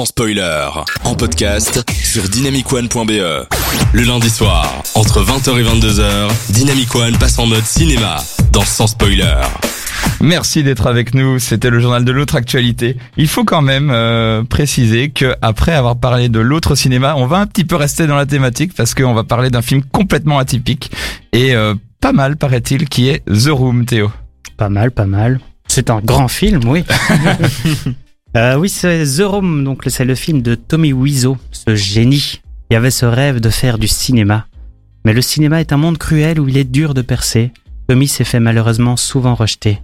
sans spoiler, en podcast sur dynamicone.be. Le lundi soir, entre 20h et 22h, Dynamic One passe en mode cinéma dans Sans spoiler. Merci d'être avec nous. C'était le journal de l'autre actualité. Il faut quand même euh, préciser que après avoir parlé de l'autre cinéma, on va un petit peu rester dans la thématique parce qu'on va parler d'un film complètement atypique et euh, pas mal paraît-il qui est The Room, Théo. Pas mal, pas mal. C'est un grand film, oui. euh, oui, c'est The Room, donc c'est le film de Tommy Wiseau, ce génie qui avait ce rêve de faire du cinéma. Mais le cinéma est un monde cruel où il est dur de percer. Tommy s'est fait malheureusement souvent rejeter.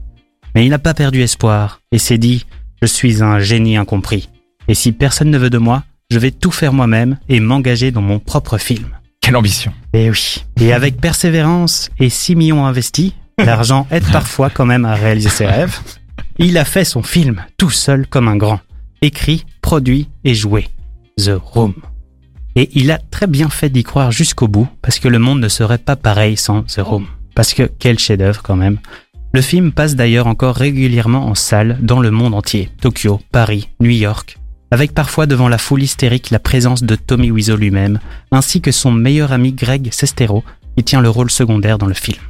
Mais il n'a pas perdu espoir et s'est dit Je suis un génie incompris. Et si personne ne veut de moi, je vais tout faire moi-même et m'engager dans mon propre film. Quelle ambition. Et oui. Et avec persévérance et 6 millions investis, l'argent aide parfois quand même à réaliser ses rêves. Il a fait son film tout seul comme un grand. Écrit, produit et joué. The Room. Et il a très bien fait d'y croire jusqu'au bout, parce que le monde ne serait pas pareil sans The Room. Parce que quel chef-d'œuvre quand même. Le film passe d'ailleurs encore régulièrement en salle dans le monde entier. Tokyo, Paris, New York. Avec parfois devant la foule hystérique la présence de Tommy Wiseau lui-même, ainsi que son meilleur ami Greg Sestero, qui tient le rôle secondaire dans le film.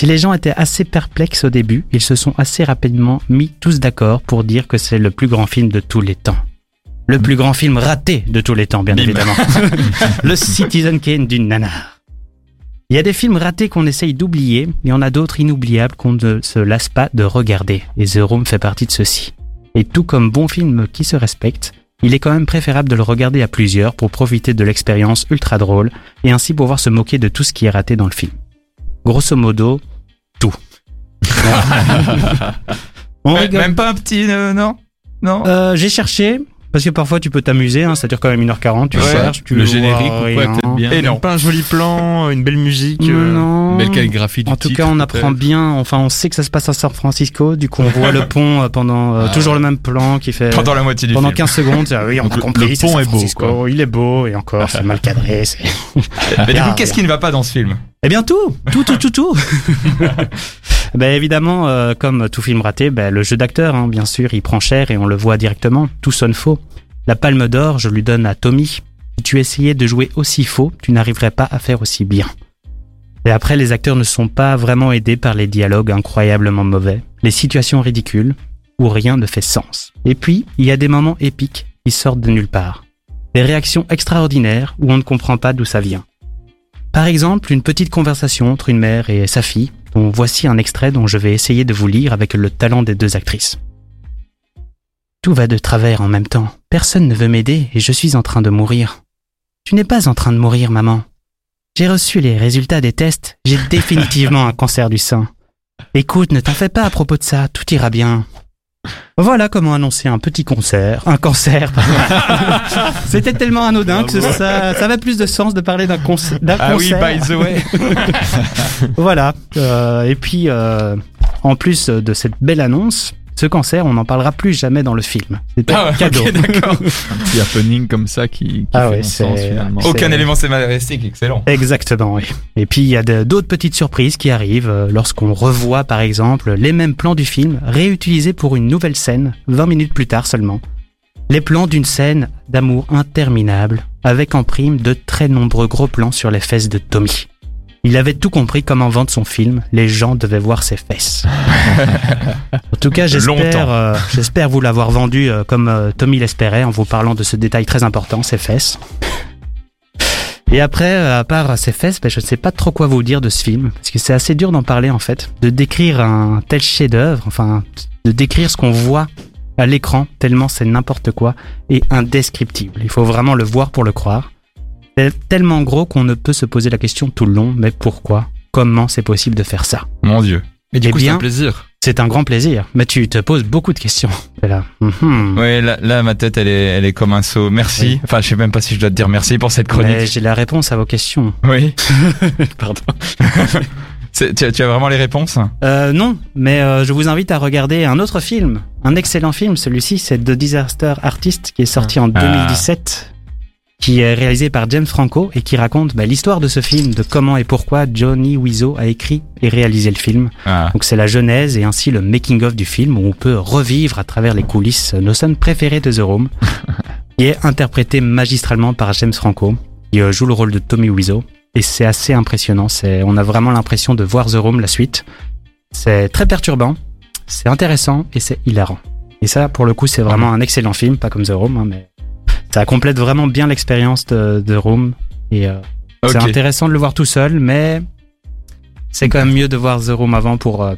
Si les gens étaient assez perplexes au début, ils se sont assez rapidement mis tous d'accord pour dire que c'est le plus grand film de tous les temps. Le plus grand film raté de tous les temps, bien Bim. évidemment. le Citizen Kane du nanar. Il y a des films ratés qu'on essaye d'oublier, mais il y en a d'autres inoubliables qu'on ne se lasse pas de regarder. Et The Room fait partie de ceux-ci. Et tout comme bon film qui se respecte, il est quand même préférable de le regarder à plusieurs pour profiter de l'expérience ultra drôle et ainsi pouvoir se moquer de tout ce qui est raté dans le film. Grosso modo, tout. On Ouais, rigole. même pas un petit, euh, non? Non? Euh, J'ai cherché, parce que parfois tu peux t'amuser, hein, ça dure quand même 1h40, tu Ouais. cherches, tu le générique ou quoi, peut-être bien. Et non. Pas un joli plan, une belle musique, euh, Non. belle calligraphie du En tout titre, cas, on apprend bien. Enfin, on sait que ça se passe à San Francisco. Du coup, on voit le pont euh, pendant euh, Ah. toujours le même plan qui fait Pendant la moitié du pendant film. 15 secondes. Ah oui, on Donc, a le- compris. le pont San est beau, Francisco, quoi. Il est beau et encore, c'est mal cadré. c'est- Mais du coup, qu'est-ce qui ne va pas dans ce film? Eh bien tout, tout, tout, tout, tout. ben évidemment, euh, comme tout film raté, ben, le jeu d'acteur, hein, bien sûr, il prend cher et on le voit directement. Tout sonne faux. La Palme d'Or, je lui donne à Tommy. Si tu essayais de jouer aussi faux, tu n'arriverais pas à faire aussi bien. Et après, les acteurs ne sont pas vraiment aidés par les dialogues incroyablement mauvais, les situations ridicules, où rien ne fait sens. Et puis, il y a des moments épiques qui sortent de nulle part. Des réactions extraordinaires où on ne comprend pas d'où ça vient. Par exemple, une petite conversation entre une mère et sa fille, dont voici un extrait dont je vais essayer de vous lire avec le talent des deux actrices. Tout va de travers en même temps. Personne ne veut m'aider et je suis en train de mourir. Tu n'es pas en train de mourir, maman. J'ai reçu les résultats des tests. J'ai définitivement un cancer du sein. Écoute, ne t'en fais pas à propos de ça. Tout ira bien. Voilà comment annoncer un petit concert, un cancer. pardon. C'était tellement anodin que ça, ça avait plus de sens de parler d'un conce- d'un Ah oui, concert. by the way. Voilà. Euh, et puis, euh, en plus de cette belle annonce, ce cancer, on n'en parlera plus jamais dans le film. Ah un ouais, cadeau. d'accord. Un petit happening comme ça qui, qui Ah fait ouais, bon sens c'est- finalement. c'est- Aucun élément scénaristique, excellent. Exactement, oui. Et puis, il y a d'autres petites surprises qui arrivent euh, lorsqu'on revoit, par exemple, les mêmes plans du film réutilisés pour une nouvelle scène, 20 minutes plus tard seulement. Les plans d'une scène d'amour interminable, avec en prime de très nombreux gros plans sur les fesses de Tommy. Il avait tout compris comment vendre son film, les gens devaient voir ses fesses. en tout cas, j'espère euh, j'espère vous l'avoir vendu euh, comme euh, Tommy l'espérait en vous parlant de ce détail très important, ses fesses. Et après, à part ses fesses, ben, je ne sais pas trop quoi vous dire de ce film, parce que c'est assez dur d'en parler en fait, de décrire un tel chef-d'œuvre, enfin, de décrire ce qu'on voit à l'écran, tellement c'est n'importe quoi et indescriptible. Il faut vraiment le voir pour le croire. C'est tellement gros qu'on ne peut se poser la question tout le long, mais pourquoi? Comment c'est possible de faire ça? Mon dieu. Et du Eh coup, c'est un plaisir. C'est un grand plaisir, mais tu te poses beaucoup de questions. Là. mhm. Ouais, là, là, ma tête, elle est, elle est comme un seau. Merci. Oui. Enfin, je sais même pas si je dois te dire merci pour cette Mais chronique. j'ai la réponse à vos questions. Oui. Pardon. Tu as, tu as vraiment les réponses? Euh, non, mais euh, je vous invite à regarder un autre film, un excellent film. Celui-ci, c'est The Disaster Artist, qui est sorti en Ah. 2017, qui est réalisé par James Franco et qui raconte bah, l'histoire de ce film, de comment et pourquoi Johnny Wiseau a écrit et réalisé le film. ah. Donc c'est la genèse et ainsi le making of du film où on peut revivre à travers les coulisses nos scènes préférées de The Room. qui est interprété magistralement par James Franco, qui euh, joue le rôle de Tommy Wiseau. Et c'est assez impressionnant. C'est, on a vraiment l'impression de voir The Room, la suite. C'est très perturbant, c'est intéressant et c'est hilarant. Et ça, pour le coup, c'est vraiment un excellent film, pas comme The Room, hein, mais ça complète vraiment bien l'expérience de The Room. Et euh, c'est intéressant de le voir tout seul, mais c'est quand même mieux de voir The Room avant pour euh,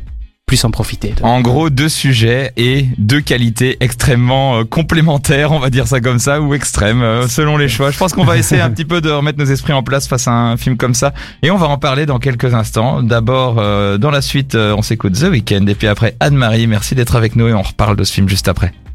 plus en profiter. En gros, deux sujets et deux qualités extrêmement euh, complémentaires, on va dire ça comme ça, ou extrêmes, euh, selon les choix. Je pense qu'on va essayer un petit peu de remettre nos esprits en place face à un film comme ça. Et on va en parler dans quelques instants. D'abord, euh, dans la suite, on s'écoute The Weeknd. Et puis après, Anne-Marie, merci d'être avec nous et on reparle de ce film juste après.